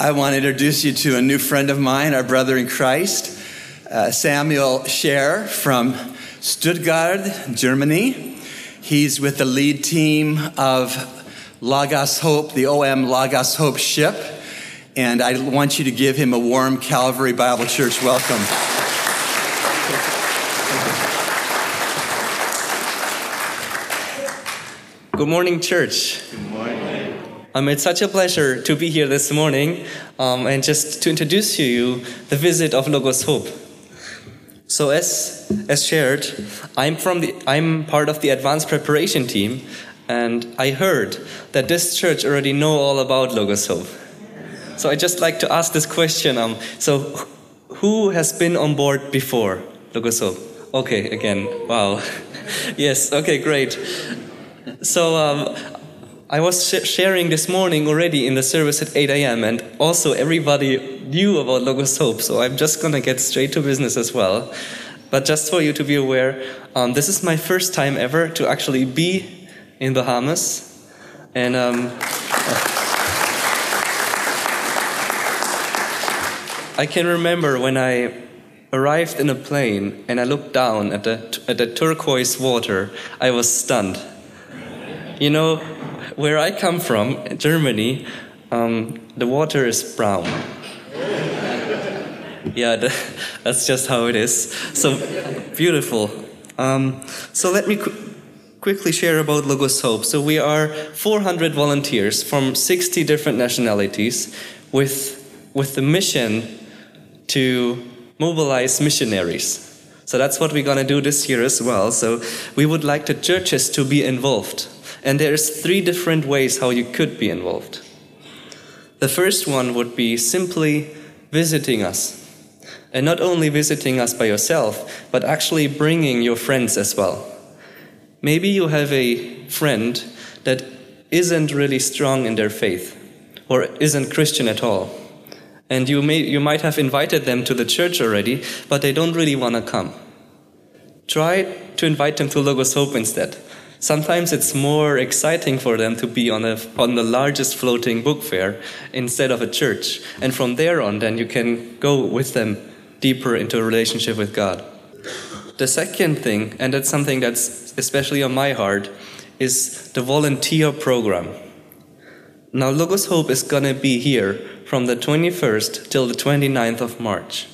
I want to introduce you to a new friend of mine, our brother in Christ, uh, Samuel Scher from Stuttgart, Germany. He's with the lead team of Logos Hope, the OM Logos Hope ship. And I want you to give him a warm Calvary Bible Church welcome. Good morning, church. Good morning. Um, it's such a pleasure to be here this morning um, and just to introduce to you the visit of Logos Hope. So, as as shared, I'm from the I'm part of the advanced preparation team, and I heard that this church already know all about Logos Hope. So I just like to ask this question. Um, so, who has been on board before Logos Hope? Okay, again, wow. yes, okay, great. So um, I was sh- sharing this morning already in the service at 8 a.m. and also everybody knew about Logos Hope. So I'm just gonna get straight to business as well. But just for you to be aware, um, this is my first time ever to actually be in Bahamas, and. Um, I can remember when I arrived in a plane and I looked down at the, at the turquoise water, I was stunned. You know, where I come from, Germany, um, the water is brown. yeah, that's just how it is. So beautiful. Um, so let me qu- quickly share about Logos Hope. So we are 400 volunteers from 60 different nationalities with, with the mission to mobilize missionaries. So that's what we're going to do this year as well. So we would like the churches to be involved. And there's three different ways how you could be involved. The first one would be simply visiting us. And not only visiting us by yourself, but actually bringing your friends as well. Maybe you have a friend that isn't really strong in their faith or isn't Christian at all. And you, may, you might have invited them to the church already, but they don't really want to come. Try to invite them to Logos Hope instead. Sometimes it's more exciting for them to be on, a, on the largest floating book fair instead of a church. And from there on, then you can go with them deeper into a relationship with God. The second thing, and that's something that's especially on my heart, is the volunteer program. Now, Logos Hope is going to be here from the 21st till the 29th of March.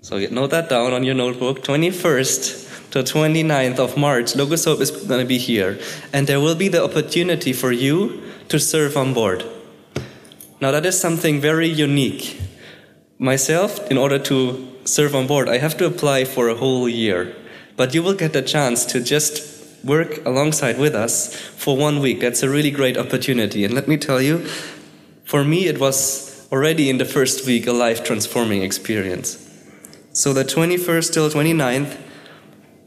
So note that down on your notebook 21st to 29th of March, Logos Hope is going to be here. And there will be the opportunity for you to serve on board. Now, that is something very unique. Myself, in order to serve on board, I have to apply for a whole year. But you will get the chance to just work alongside with us for one week. That's a really great opportunity. And let me tell you, for me, it was already in the first week a life transforming experience. So, the 21st till 29th,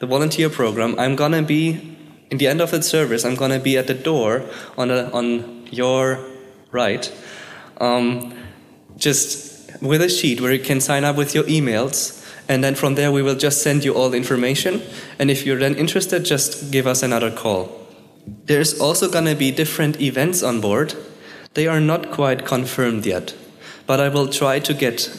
the volunteer program, I'm gonna be, in the end of the service, I'm gonna be at the door on, a, on your right, um, just with a sheet where you can sign up with your emails and then from there we will just send you all the information. And if you're then interested just give us another call. There's also going to be different events on board. They are not quite confirmed yet but i will try to get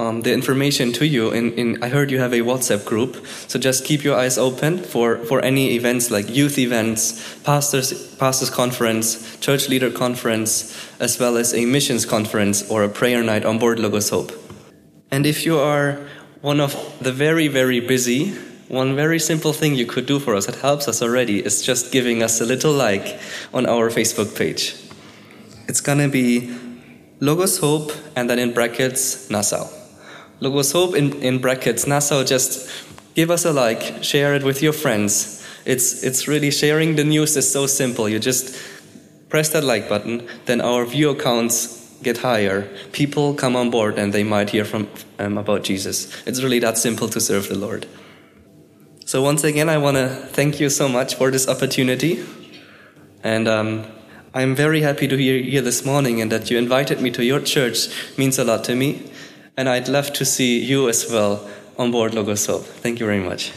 um, the information to you in, in i heard you have a whatsapp group so just keep your eyes open for, for any events like youth events pastors pastors conference church leader conference as well as a missions conference or a prayer night on board logos hope and if you are one of the very, very busy, one very simple thing you could do for us that helps us already is just giving us a little like on our Facebook page. It's gonna be Logos Hope and then in brackets Nassau. Logos Hope in, in brackets Nassau, just give us a like, share it with your friends. It's, it's really sharing the news is so simple. You just press that like button, then our view counts get higher, people come on board and they might hear from um, about Jesus. It's really that simple to serve the Lord. So once again, I want to thank you so much for this opportunity, and um, I'm very happy to hear here this morning and that you invited me to your church means a lot to me, and I'd love to see you as well on board Logos Hope. Thank you very much.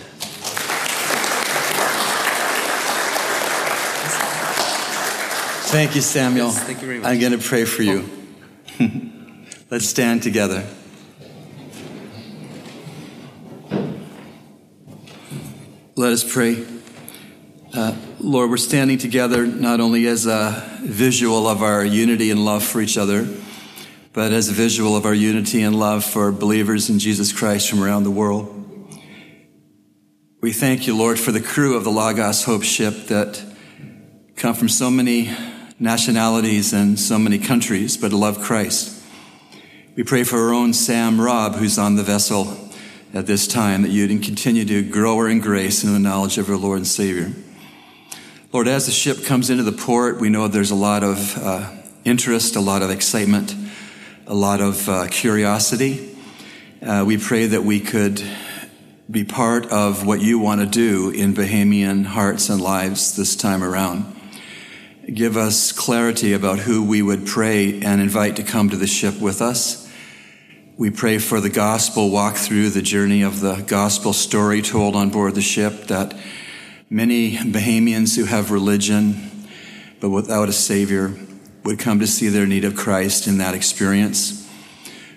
Thank you, Samuel. Yes, thank you very much. I'm going to pray for you. Let's stand together. Let us pray. Uh, Lord, we're standing together not only as a visual of our unity and love for each other, but as a visual of our unity and love for believers in Jesus Christ from around the world. We thank you, Lord, for the crew of the Logos Hope ship that come from so many nationalities and so many countries, but love Christ. We pray for our own Sam Robb, who's on the vessel at this time, that you'd continue to grow her in grace and in the knowledge of our Lord and Savior. Lord, as the ship comes into the port, we know there's a lot of uh, interest, a lot of excitement, a lot of uh, curiosity. Uh, we pray that we could be part of what you want to do in Bahamian hearts and lives this time around. Give us clarity about who we would pray and invite to come to the ship with us we pray for the gospel walk through the journey of the gospel story told on board the ship that many Bahamians who have religion but without a savior would come to see their need of Christ in that experience.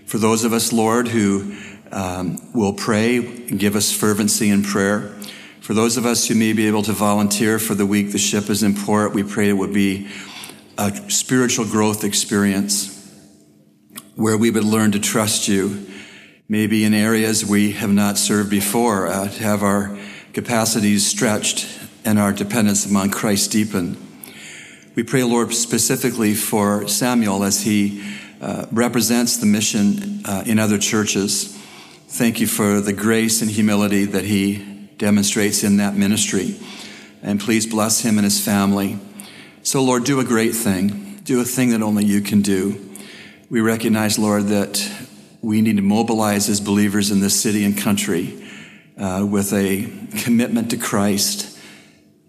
For those of us, Lord, who um, will pray give us fervency in prayer, for those of us who may be able to volunteer for the week the ship is in port, we pray it would be a spiritual growth experience where we would learn to trust you, maybe in areas we have not served before, uh, to have our capacities stretched and our dependence upon Christ deepened. We pray, Lord, specifically for Samuel as he uh, represents the mission uh, in other churches. Thank you for the grace and humility that he demonstrates in that ministry. And please bless him and his family. So, Lord, do a great thing. Do a thing that only you can do. We recognize, Lord, that we need to mobilize as believers in this city and country uh, with a commitment to Christ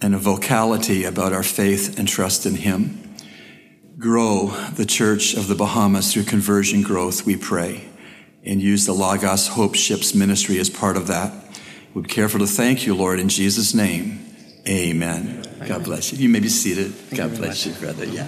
and a vocality about our faith and trust in Him. Grow the church of the Bahamas through conversion growth, we pray, and use the Logos Hope Ships ministry as part of that. We'll be careful to thank you, Lord, in Jesus' name. Amen. God bless you. You may be seated. God bless you, brother. Yeah.